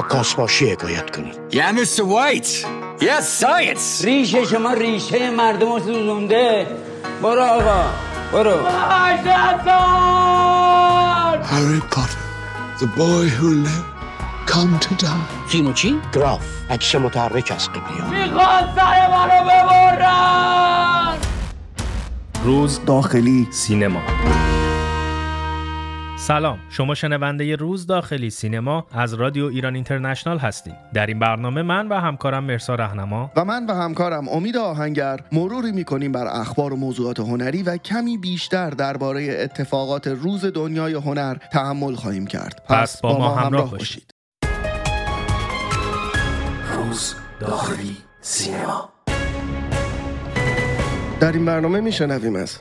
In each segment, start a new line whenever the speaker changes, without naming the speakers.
کاسباشی حکایت کنید
Yeah, Mr. White. Yes, science.
ریشه شما ریشه مردم رو سوزونده برو آقا برو
Harry Potter, the boy who lived, come to die.
چی چی؟
گراف عکس متحرک از قبلی
روز
داخلی
سینما سلام شما شنونده روز داخلی سینما از رادیو ایران اینترنشنال هستید در این برنامه من و همکارم مرسا رهنما
و من و همکارم امید آهنگر مروری می‌کنیم بر اخبار و موضوعات هنری و کمی بیشتر درباره اتفاقات روز دنیای هنر تحمل خواهیم کرد
پس با ما همراه باشید.
Rose Dochry Cinema.
در این برنامه میشنویم از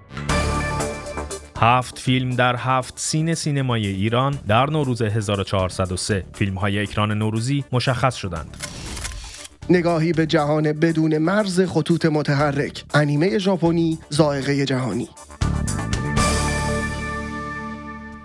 هفت فیلم در هفت سین سینمای ایران در نوروز 1403 فیلم های اکران نوروزی مشخص شدند.
نگاهی به جهان بدون مرز خطوط متحرک. انیمه ژاپنی زائقه جهانی.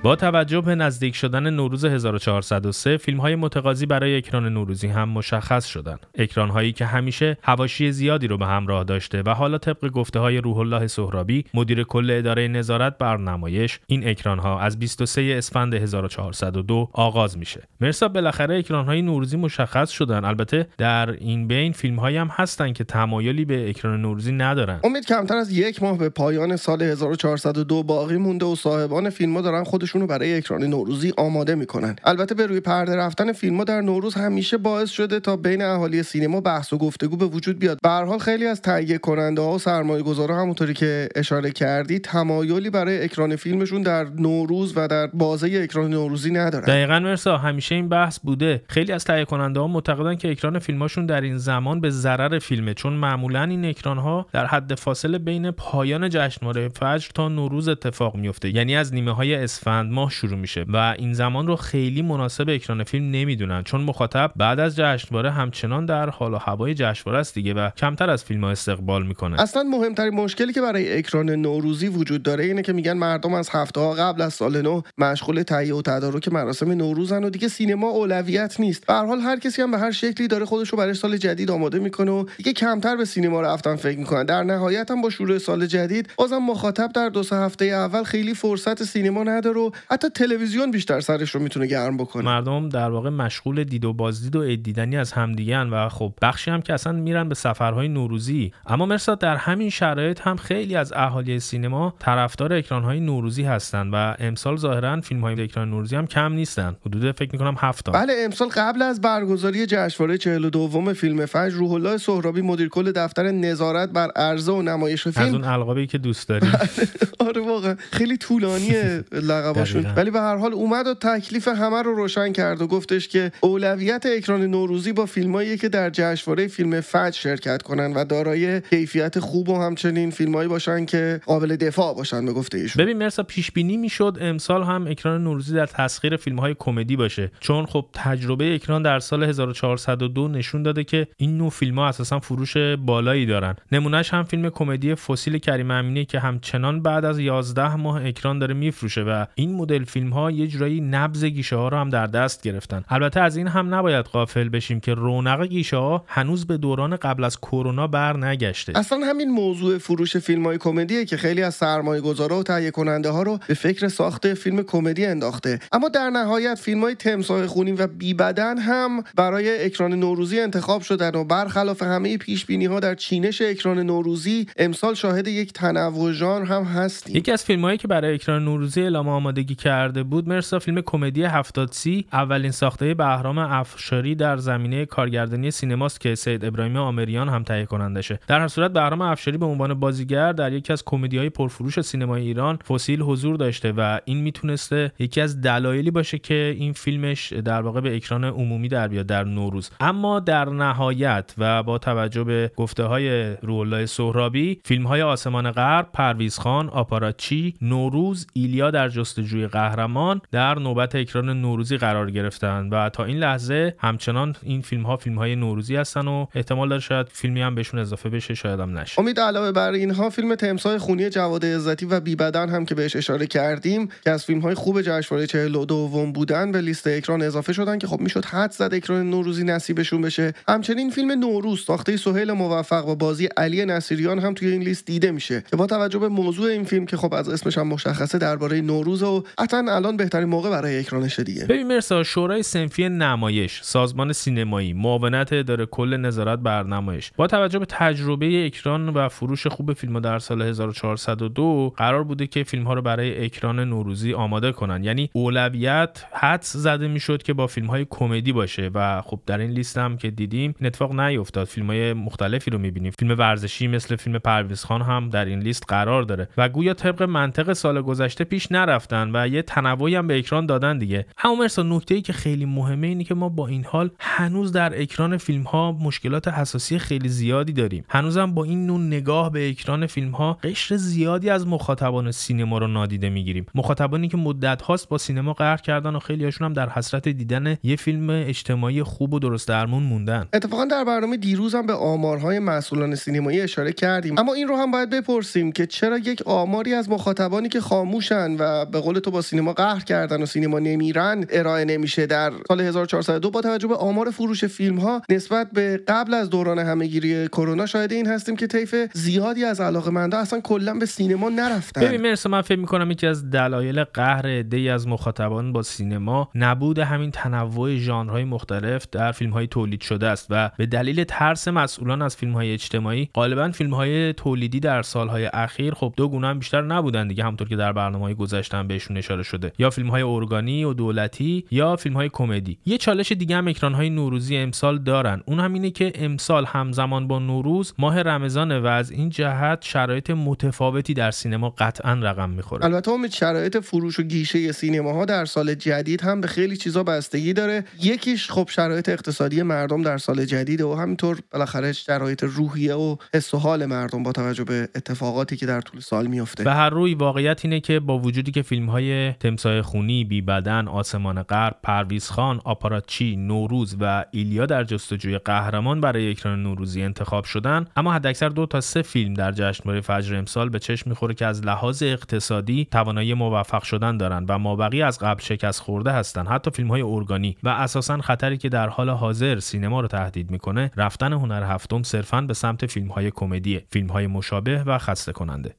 با توجه به نزدیک شدن نوروز 1403 فیلم های متقاضی برای اکران نوروزی هم مشخص شدند. اکران هایی که همیشه هواشی زیادی رو به همراه داشته و حالا طبق گفته های روح الله سهرابی مدیر کل اداره نظارت بر نمایش این اکران ها از 23 اسفند 1402 آغاز میشه. مرسا بالاخره اکران های نوروزی مشخص شدن. البته در این بین فیلم هایی هم هستن که تمایلی به اکران نوروزی ندارن.
امید کمتر از یک ماه به پایان سال 1402 باقی مونده و صاحبان فیلم ها دارن خودشون رو برای اکران نوروزی آماده می‌کنن. البته به روی پرده رفتن فیلم در نوروز همیشه باعث شده تا بین اهالی سینما بحث و گفتگو به وجود بیاد. به حال خیلی از تهیه کننده ها و سرمایه گذارا همونطوری که اشاره کردی تمایلی برای اکران فیلمشون در نوروز و در بازه اکران نوروزی ندارن.
دقیقا مرسا همیشه این بحث بوده. خیلی از تهیه کننده ها معتقدن که اکران فیلماشون در این زمان به ضرر فیلمه چون معمولا این اکران ها در حد فاصله بین پایان جشنواره فجر تا نوروز اتفاق میفته یعنی از نیمه های اسفند ماه شروع میشه و این زمان رو خیلی مناسب اکران فیلم نمی‌دونن چون مخاطب بعد از جشنواره همچنان در حال و هوای جشنواره است دیگه و کمتر از فیلم ها استقبال می‌کنه.
اصلا مهمترین مشکلی که برای اکران نوروزی وجود داره اینه که میگن مردم از هفته ها قبل از سال نو مشغول تهیه و تدارک مراسم نوروزن و دیگه سینما اولویت نیست. به هر حال هر کسی هم به هر شکلی داره خودش رو برای سال جدید آماده می‌کنه و دیگه کمتر به سینما رفتن فکر می‌کنن. در نهایت هم با شروع سال جدید بازم مخاطب در دو سه هفته اول خیلی فرصت سینما نداره و حتی تلویزیون بیشتر سرش رو می‌تونه گرم بکنه.
مردم در واقع مشغول دید و بازدید و دیدنی از همدیگن و خب بخشی هم که اصلا میرن به سفرهای نوروزی. اما مرسا در همین شرایط هم خیلی از اهالی سینما طرفدار اکرانهای نوروزی هستند و امسال ظاهرا فیلم های اکران نوروزی هم کم نیستن. حدود فکر می‌کنم هفت
بله امسال قبل از برگزاری جشنواره 42 فیلم فجر روح الله سهرابی مدیر کل دفتر نظارت بر عرضه و نمایش
از
فیلم
اون القابی که دوست داری.
آره واقعا. خیلی طولانیه لقباشون
دقیقاً.
ولی به هر حال اومد و تکلیف همه رو روشن کرد و گفتش که اولویت اکران نوروزی با فیلمایی که در جشنواره فیلم فجر شرکت کنن و دارای کیفیت خوب و همچنین فیلمایی باشن که قابل دفاع باشن به گفته ایشون.
ببین مرسا پیش بینی می‌شد امسال هم اکران نوروزی در تسخیر فیلم های کمدی باشه. چون خب تجربه اکران در سال 1402 نشون داده که این نوع فیلم ها اساسا فروش بالایی دارن. نمونهش هم فیلم کمدی فسیل کریم امینی که همچنان بعد از 11 ماه اکران داره میفروشه و این مدل فیلم ها یه جورایی نبض گیشه ها رو هم در دست گرفتن. البته از این هم نباید غافل بشیم که رونق گیشه ها هنوز به دوران قبل از کرونا بر نگشته.
اصلا همین موضوع فروش فیلم های کمدیه که خیلی از سرمایه گذارا و تهیه کننده ها رو به فکر ساخت فیلم کمدی انداخته. اما در نهایت فیلم های تمساح خونین و بی بدن هم برای اکران نوروزی انتخاب شدن و برخلاف همه پیش بینی ها در چینش اکران نوروزی امسال شاهد یک تنوع ژانر هم هستیم.
یکی از فیلم هایی که برای اکران نوروزی اعلام آمادگی کرده بود مرسا فیلم کمدی هفتاد سی اولین ساخته بهرام افشاری در زمینه کارگردانی سینماست که سید ابراهیم آمریان هم تهیه کنندشه. در هر صورت بهرام افشاری به عنوان بازیگر در یکی از کمدی های پرفروش سینمای ایران فسیل حضور داشته و این می‌تونسته یکی از دلایلی باشه که این فیلمش در واقع به اکران عمومی در بیاد در نوروز. اما در نهایت و با توجه به گفته های روح سهرابی فیلم های آسمان غرب پرویز خان آپاراچی نوروز ایلیا در جستجوی جستجوی قهرمان در نوبت اکران نوروزی قرار گرفتن و تا این لحظه همچنان این فیلم ها فیلم های نوروزی هستن و احتمال داره شاید فیلمی هم بهشون اضافه بشه شاید هم نشه.
امید علاوه بر اینها فیلم تمسای خونی جواد عزتی و بیبدن هم که بهش اشاره کردیم که از فیلم های خوب جشنواره 42 بودن به لیست اکران اضافه شدن که خب می‌شد حد زد اکران نوروزی نصیبشون بشه. همچنین فیلم نوروز ساخته سهیل موفق و بازی علی نصیریان هم توی این لیست دیده میشه که با توجه به موضوع این فیلم که خب از اسمش هم مشخصه درباره نوروز و حتما الان بهترین موقع برای اکرانش دیگه
ببین مرسا شورای سنفی نمایش سازمان سینمایی معاونت اداره کل نظارت بر نمایش. با توجه به تجربه اکران و فروش خوب فیلم در سال 1402 قرار بوده که فیلم ها رو برای اکران نوروزی آماده کنن. یعنی اولویت حدس زده می‌شد که با فیلم های کمدی باشه و خب در این لیست هم که دیدیم این اتفاق نیفتاد. فیلم های مختلفی رو می‌بینیم. فیلم ورزشی مثل فیلم پرویز خان هم در این لیست قرار داره. و گویا طبق منطق سال گذشته پیش نرفتن. و یه تنوعی هم به اکران دادن دیگه. اما مرسا نکته ای که خیلی مهمه اینه که ما با این حال هنوز در اکران فیلم ها مشکلات حساسی خیلی زیادی داریم. هنوزم با این نوع نگاه به اکران فیلم ها قشر زیادی از مخاطبان سینما رو نادیده می‌گیریم. مخاطبانی که مدت هاست با سینما قهر کردن و خیلی هاشون هم در حسرت دیدن یه فیلم اجتماعی خوب و درست درمون موندن.
اتفاقا در برنامه دیروز هم به آمارهای مسئولان سینمایی اشاره کردیم. اما این رو هم باید بپرسیم که چرا یک آماری از مخاطبانی که خاموشن و به تو با سینما قهر کردن و سینما نمیرن ارائه نمیشه. در سال 1402 با توجه به آمار فروش فیلم ها نسبت به قبل از دوران همهگیری کرونا شاهد این هستیم که طیف زیادی از علاقه‌مندا اصلا کلا به سینما نرفتن.
ببین مرسا من فکر می‌کنم یکی از دلایل قهر عده‌ای از مخاطبان با سینما نبود همین تنوع ژانرهای مختلف در فیلم های تولید شده است و به دلیل ترس مسئولان از فیلم های اجتماعی غالبا فیلم های تولیدی در سالهای اخیر خب دو گونه هم بیشتر نبودن دیگه همونطور که در برنامه های گذشته بهشون اشاره شده. یا فیلم های ارگانی و دولتی یا فیلم های کمدی. یه چالش دیگه هم اکران های نوروزی امسال دارن. اون هم اینه که امسال همزمان با نوروز ماه رمضان و از این جهت شرایط متفاوتی در سینما قطعا رقم می‌خوره.
البته امید شرایط فروش و گیشه سینماها در سال جدید هم به خیلی چیزا بستگی داره. یکیش خب شرایط اقتصادی مردم در سال جدید و همینطور بالاخره شرایط روحیه و حس و حال مردم با توجه به اتفاقاتی که در طول سال میفته
به هر روی واقعیت اینه که با وجودی که فیلم های تمسای خونی بی بدن آسمان غرب پرویز خان آپاراتچی نوروز و ایلیا در جستجوی قهرمان برای اکران نوروزی انتخاب شدن. اما حداکثر دو تا سه فیلم در جشنواره فجر امسال به چشم می‌خوره که از لحاظ اقتصادی توانایی موفق شدن دارن و مابقی از قبل شکست خورده هستن. حتی فیلم های ارگانی و اساسا خطری که در حال حاضر سینما رو تهدید می‌کنه رفتن هنر هفتم صرفا به سمت فیلم های کمدی فیلم های مشابه و خسته کننده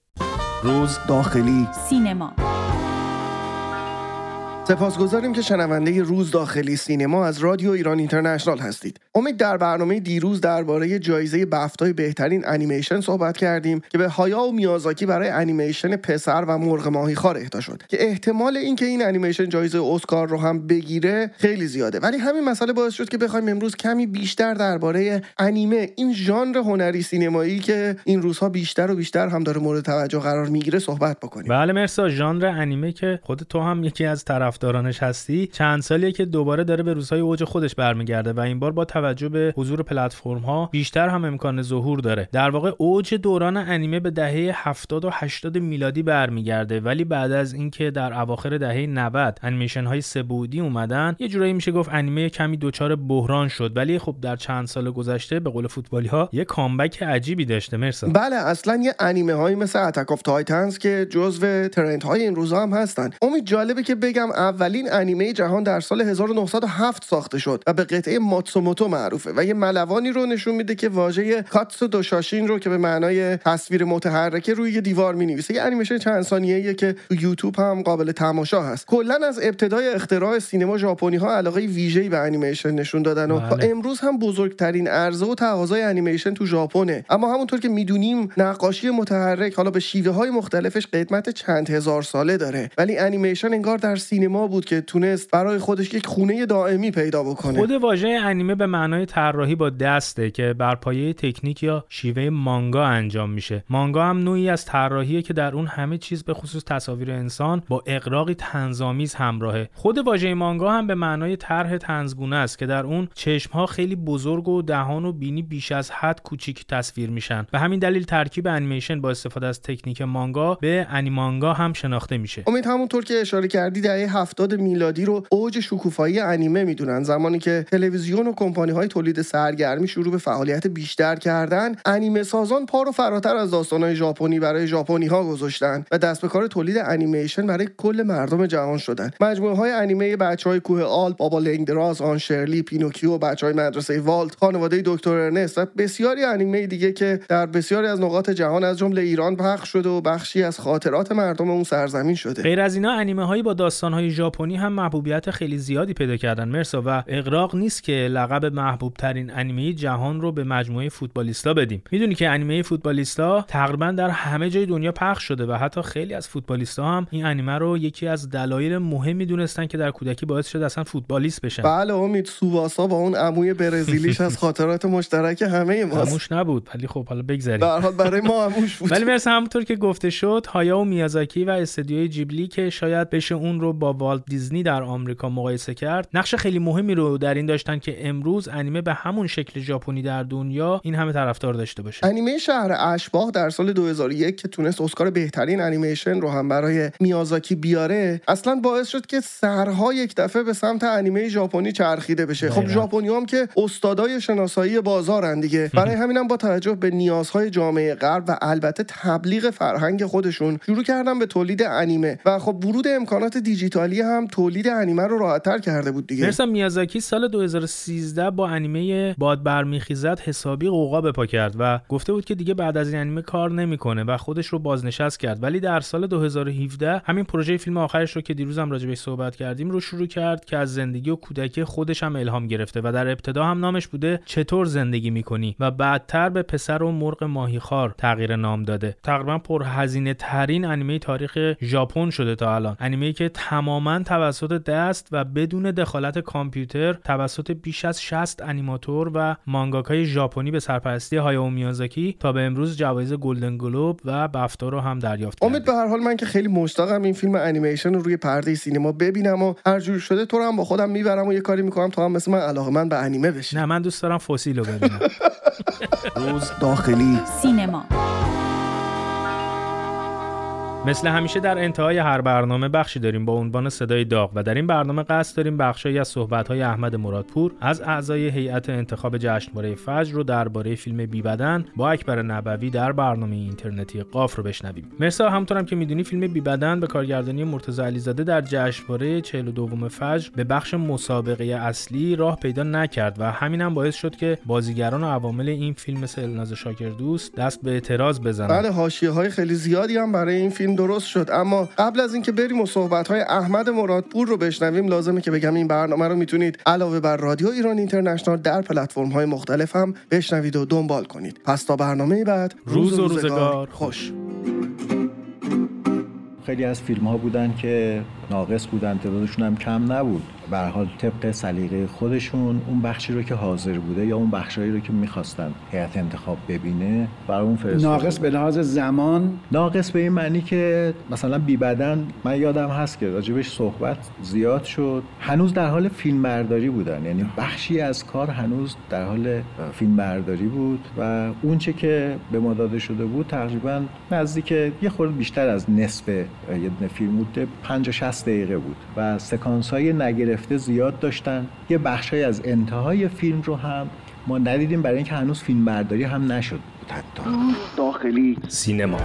روز داخلی.
سینما.
سپاسگزاریم که شنونده روز داخلی سینما از رادیو ایران اینترنشنال هستید. امید در برنامه دیروز درباره جایزه بفتای بهترین انیمیشن صحبت کردیم که به هایائو میازاکی برای انیمیشن پسر و مرغ ماهی خوار اهدا شد که احتمال اینکه این انیمیشن جایزه اسکار رو هم بگیره خیلی زیاده ولی همین مسئله باعث شد که بخوایم امروز کمی بیشتر درباره انیمه این ژانر هنری سینمایی که این روزها بیشتر و بیشتر هم داره مورد توجه قرار می‌گیره صحبت بکنیم.
بله مرسا ژانر انیمه که خود تو هم یکی از طرف طرفدارانش هستی چند سالیه که دوباره داره به روزهای اوج خودش برمیگرده و این بار با توجه به حضور پلتفرم ها بیشتر هم امکان ظهور داره. در واقع اوج دوران انیمه به دهه 70 و 80 میلادی برمیگرده ولی بعد از اینکه در اواخر دهه 90 انیمیشن های سبودی اومدن یه جورایی میشه گفت انیمه کمی دچار بحران شد. ولی خب در چند سال گذشته به قول فوتبالی ها یه کامبک عجیبی داشته. مرسا.
بله اصلا یه انیمه هایی مثل Attack of Titans که جزو trend های این روزا هم هستن. امید جالبه که بگم اولین انیمه جهان در سال 1907 ساخته شد و به قطعه ماتسوموتو معروفه و یه ملوانی رو نشون میده که واژه 活動写真 رو که به معنای تصویر متحرکه روی یه دیوار می‌نویسه. یه انیمیشن چند ثانیه‌ایه که تو یوتیوب هم قابل تماشا هست. کلا از ابتدای اختراع سینما ژاپنی ها علاقه ویژه‌ای به انیمیشن نشون دادن و
بله.
امروز هم بزرگترین عرضه و تقاضای انیمیشن تو ژاپنه. اما همونطور که می‌دونیم نقاشی متحرک حالا به شیوه های مختلفش قدمت چند هزار ساله داره. ولی انیمیشن انگار در سینما سینما بود که تونست برای خودش یک خونه دائمی پیدا بکنه.
خود واژه انیمه به معنای طراحی با دسته که بر پایه تکنیک یا شیوه مانگا انجام میشه. مانگا هم نوعی از طراحیه که در اون همه چیز به خصوص تصاویر انسان با اقراقی تنظامیز همراهه. خود واژه مانگا هم به معنای طرح تنزگونه است که در اون چشم ها خیلی بزرگ و دهان و بینی بیش از حد کوچیک تصویر میشن. به همین دلیل ترکیب انیمیشن با استفاده از تکنیک مانگا به انیمانگا هم شناخته میشه.
امید همونطور که اشاره کردی دهه 70 میلادی رو اوج شکوفایی انیمه می‌دونن. زمانی که تلویزیون و کمپانی های تولید سرگرمی شروع به فعالیت بیشتر کردن انیمه سازان پا رو فراتر از داستانهای ژاپنی برای ژاپنی ها گذاشتن و دست به کار تولید انیمیشن برای کل مردم جهان شدن. مجموعه های انیمه بچه های کوه آلپ بابا لنگدراز آن شرلی پینوکیو بچه های مدرسه والت خانواده دکتر ارنست و بسیاری انیمه دیگه که در بسیاری از نقاط جهان از جمله ایران پخش شده و بخشی از خاطرات مردم اون سرزمین شده.
غیر از اینا انیمه هایی با داستان های ژاپنی هم محبوبیت خیلی زیادی پیدا کردن مرسا و اغراق نیست که لقب محبوب ترین انیمه جهان رو به مجموعه فوتبالیستا بدیم. می‌دونی که انیمه فوتبالیستا تقریبا در همه جای دنیا پخش شده و حتی خیلی از فوتبالیستا هم این انیمه رو یکی از دلایل مهمی دونستن که در کودکی باعث شد اصلا فوتبالیست بشن.
بله امید سوواسا با اون عموی برزیلیش از خاطرات مشترک همه ماست.
هموش نبود ولی خب حالا بگذریم.
به حال برای ما هموش بود.
ولی مرسا همونطور که گفته شد هایا و میازاکی و استدیوی جیبلی که شاید بشه اون رو با والت دیزنی در آمریکا مقایسه کرد نقش خیلی مهمی رو در این داشتن که امروز انیمه به همون شکل ژاپنی در دنیا این همه طرفدار داشته باشه.
انیمه شهر اشباح در سال 2001 که تونست اسکار بهترین انیمیشن رو هم برای میازاکی بیاره اصلا باعث شد که سرها یک دفعه به سمت انیمه ژاپنی چرخیده بشه. خب ژاپنی هم که استادای شناسایی بازارن دیگه. برای همینم با توجه به نیازهای جامعه غرب و البته تبلیغ فرهنگ خودشون شروع کردن به تولید انیمه. و خب ورود امکانات دیجیتالی هم تولید انیمه رو راحتتر کرده بود دیگه.
مرسا میازاکی سال 2013 با انیمه باد برمیخیزد حسابی قوقا پا کرد و گفته بود که دیگه بعد از این انیمه کار نمی‌کنه و خودش رو بازنشست کرد. ولی در سال 2017 همین پروژه فیلم آخرش رو که دیروز هم راجع صحبت کردیم رو شروع کرد که از زندگی و کودکی خودش هم الهام گرفته و در ابتدا هم نامش بوده چطور زندگی می‌کنی و بعدتر به پسر و مرغ ماهیخوار تغییر نام داده. تقریبا پرهزینه ترین انیمه تاریخ ژاپن شده تا الان. انیمه که تماما توسط دست و بدون دخالت کامپیوتر توسط بیش از 60 انیماتور و مانگاکای ژاپنی به سرپرستی هایاو میازاکی تا به امروز جوایز گلدن گلوب و بفتا رو هم دریافت کرده.
امید به هر حال من که خیلی مشتاقم این فیلم انیمیشن رو روی پرده سینما ببینم و هر جور شده تو رو هم با خودم می‌برم و یه کاری می‌کنم تا هم مثل من علاقه من به انیمه بشی
نه من دوست دارم فسیل رو ببینم.
روز داخلی.
سینما.
مثل همیشه در انتهای هر برنامه بخشی داریم با عنوان صدای داغ و در این برنامه قصد داریم بخشی از صحبت‌های احمد مرادپور از اعضای هیئت انتخاب جشنواره فجر رو درباره فیلم بی بدن با اکبر نبوی در برنامه اینترنتی قاف رو بشنویم. مرسا همونطورم که می‌دونی فیلم بی بدن به کارگردانی مرتضی علیزاده در جشنواره 42 فجر به بخش مسابقه اصلی راه پیدا نکرد و همین هم باعث شد که بازیگران و عوامل این فیلم مثل الناز شاکر دوست دست به اعتراض بزنن.
بله حاشیه‌های خیلی زیادی هم برای این فیلم درست شد. اما قبل از اینکه بریم و صحبت های احمد مرادپور رو بشنویم لازمه که بگم این برنامه رو می‌تونید علاوه بر رادیو ایران اینترنشنال در پلتفرم های مختلف هم بشنوید و دنبال کنید. پس تا برنامه بعد
روز و روزگار.
خوش.
خیلی از فیلم ها بودن که ناقص بودن تعدادشون هم کم نبود. به حال طبق سلیقه خودشون اون بخشی رو که حاضر بوده یا اون بخشایی رو که می‌خواستن هیئت انتخاب ببینه برای اون فرستاده
ناقص به لحاظ زمان؟
ناقص به این معنی که مثلا بی بدن من یادم هست که راجبش صحبت زیاد شد. هنوز در حال فیلم برداری بودن. یعنی بخشی از کار هنوز در حال فیلم برداری بود و اون چه که به ما داده شده بود تقریبا نزدیک یه خورده بیشتر از نصف یه فیلم بود 50 60 دقیقه بود و سکانس های نگرفته زیاد داشتن. یه بخشی از انتهای فیلم رو هم ما ندیدیم برای اینکه هنوز فیلم برداری هم نشد. بود حتی
داخلی
سینما.